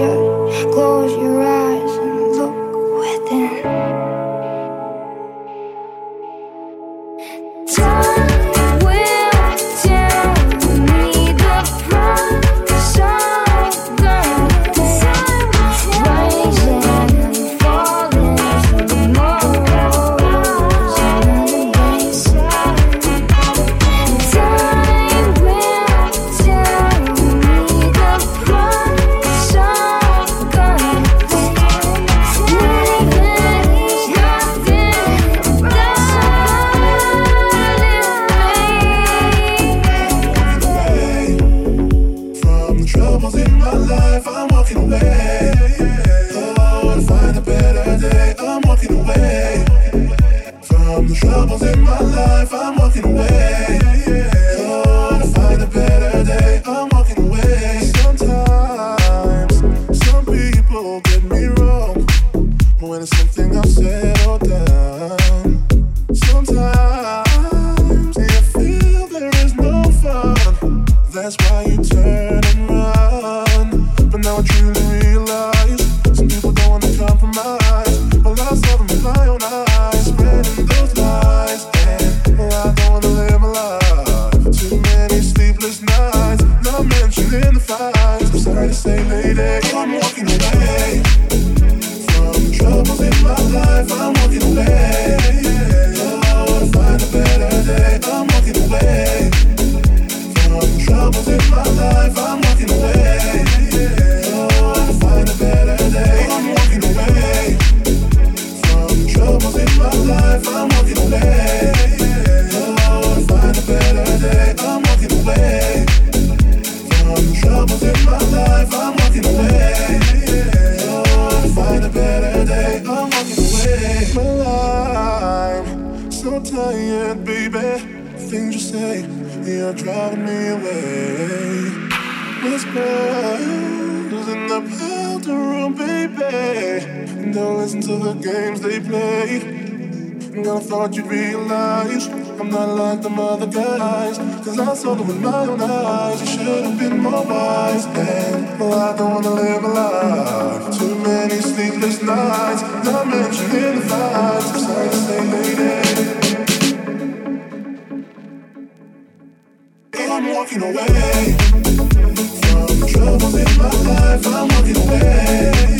Close your eyes thought you'd realize I'm not like the other guys. Cause I saw them with my own eyes. You should have been more wise. And well, I don't wanna live a life. Too many sleepless nights. Not mentioning the fights. I'm sorry to say, lady. I'm walking away from troubles in my life. I'm walking away.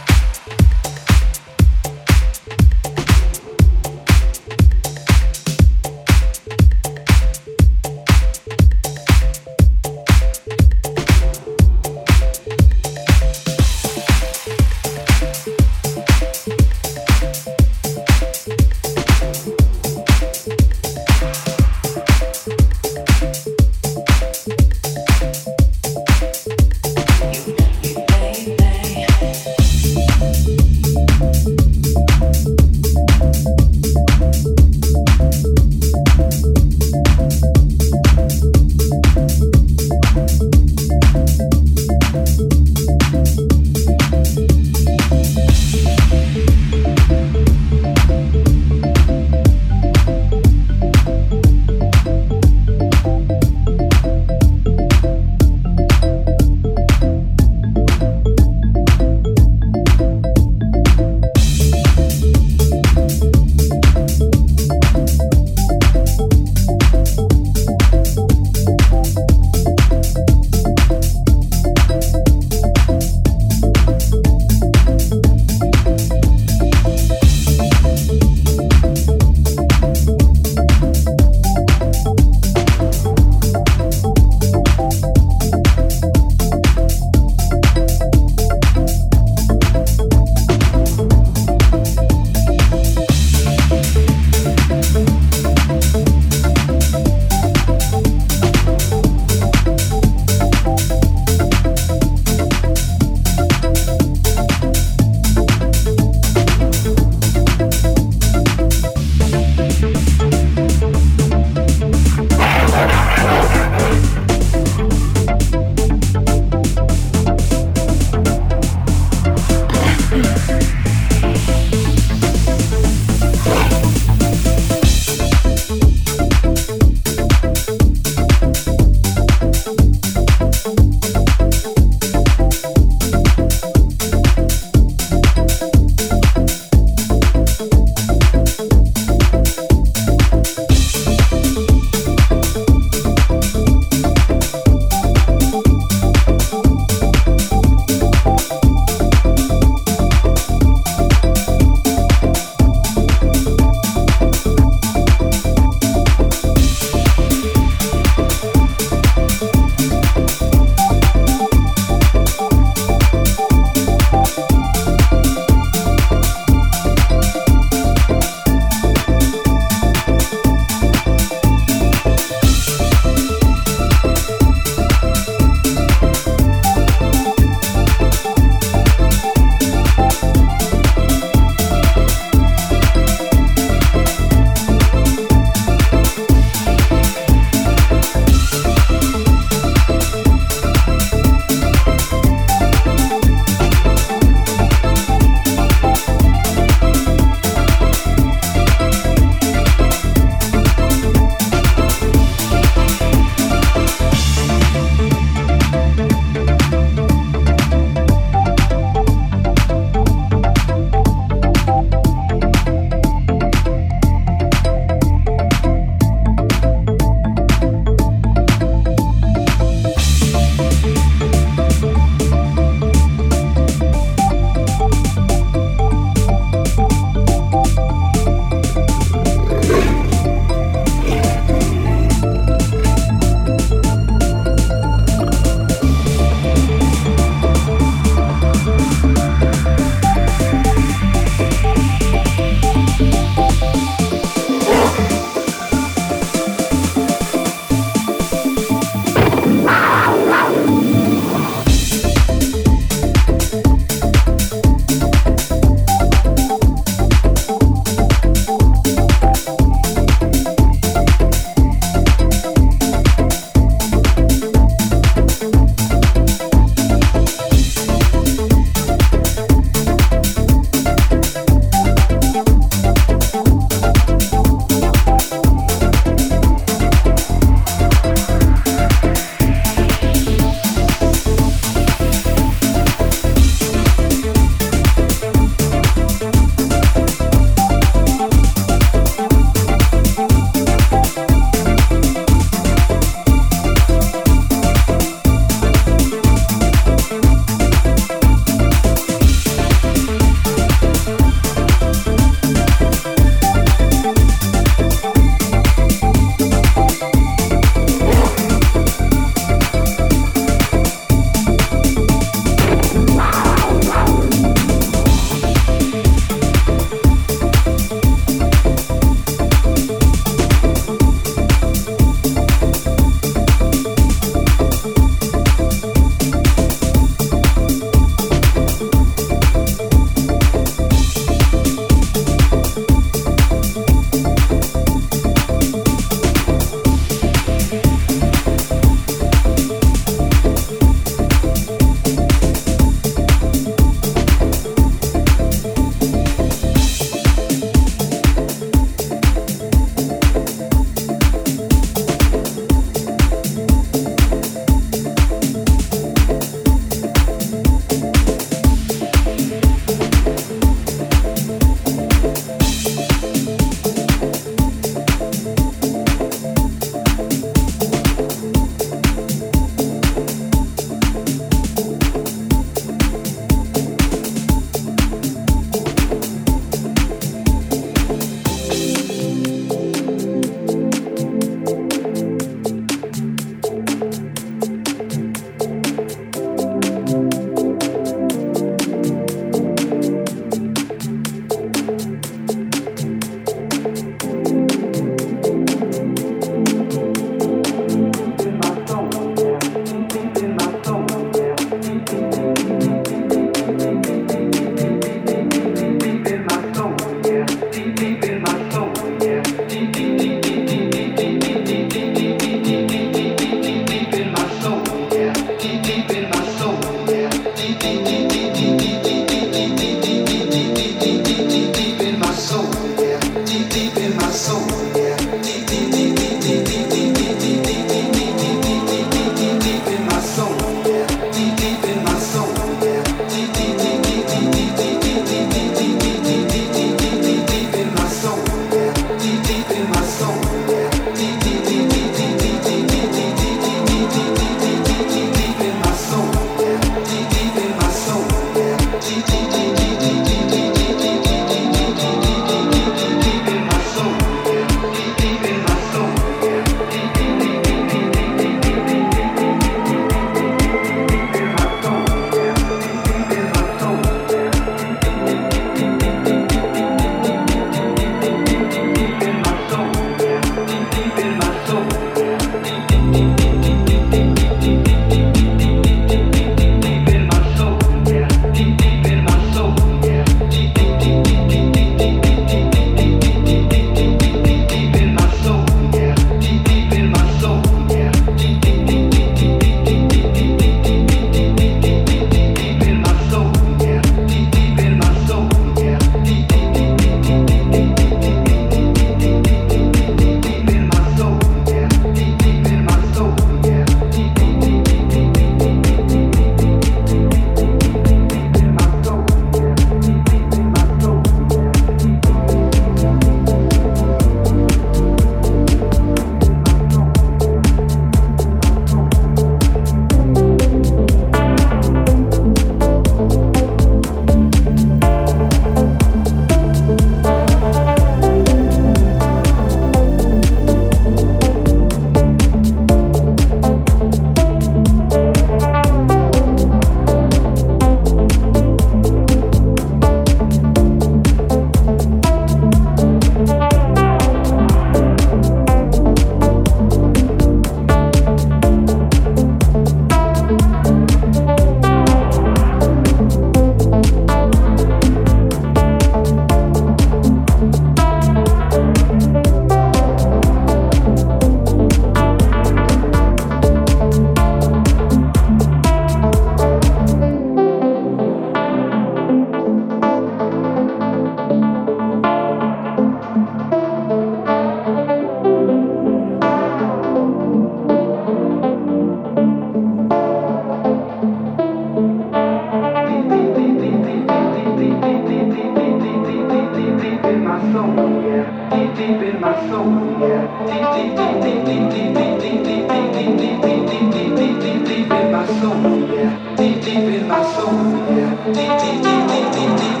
soul, yeah. Deep, deep in my soul, yeah. Deep, deep, deep, deep, deep, deep, deep, deep, deep, deep, deep, deep, deep, deep, deep, deep, deep in my soul, yeah. Deep, deep in my soul, yeah. Deep, deep, deep, deep, deep, deep.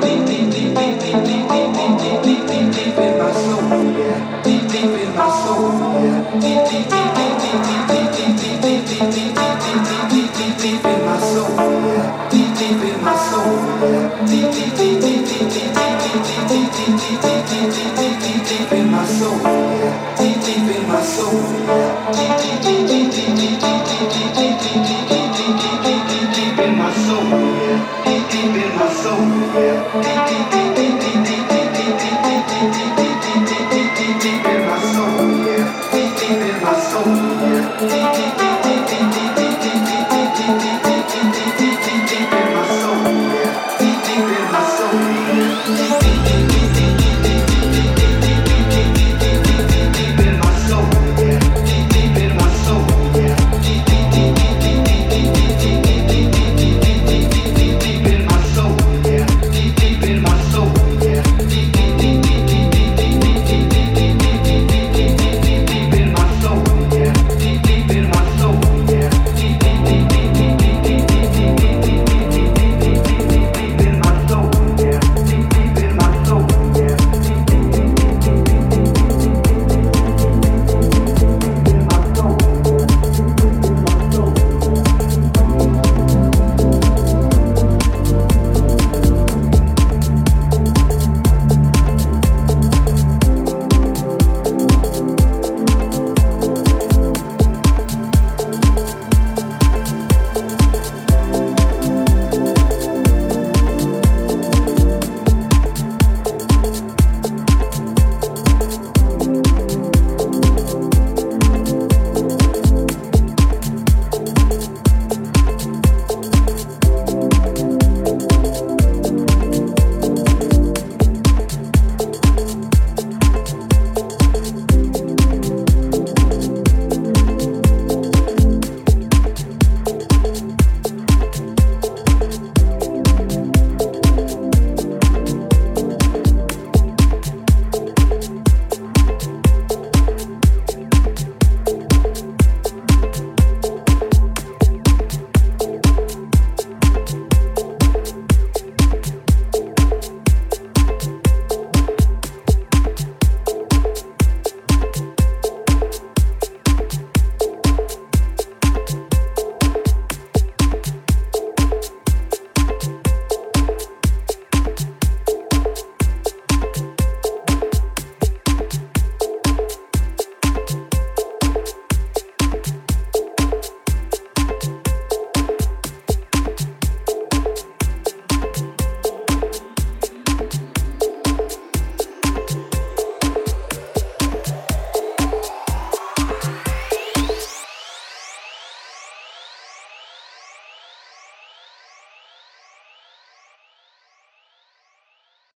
soul.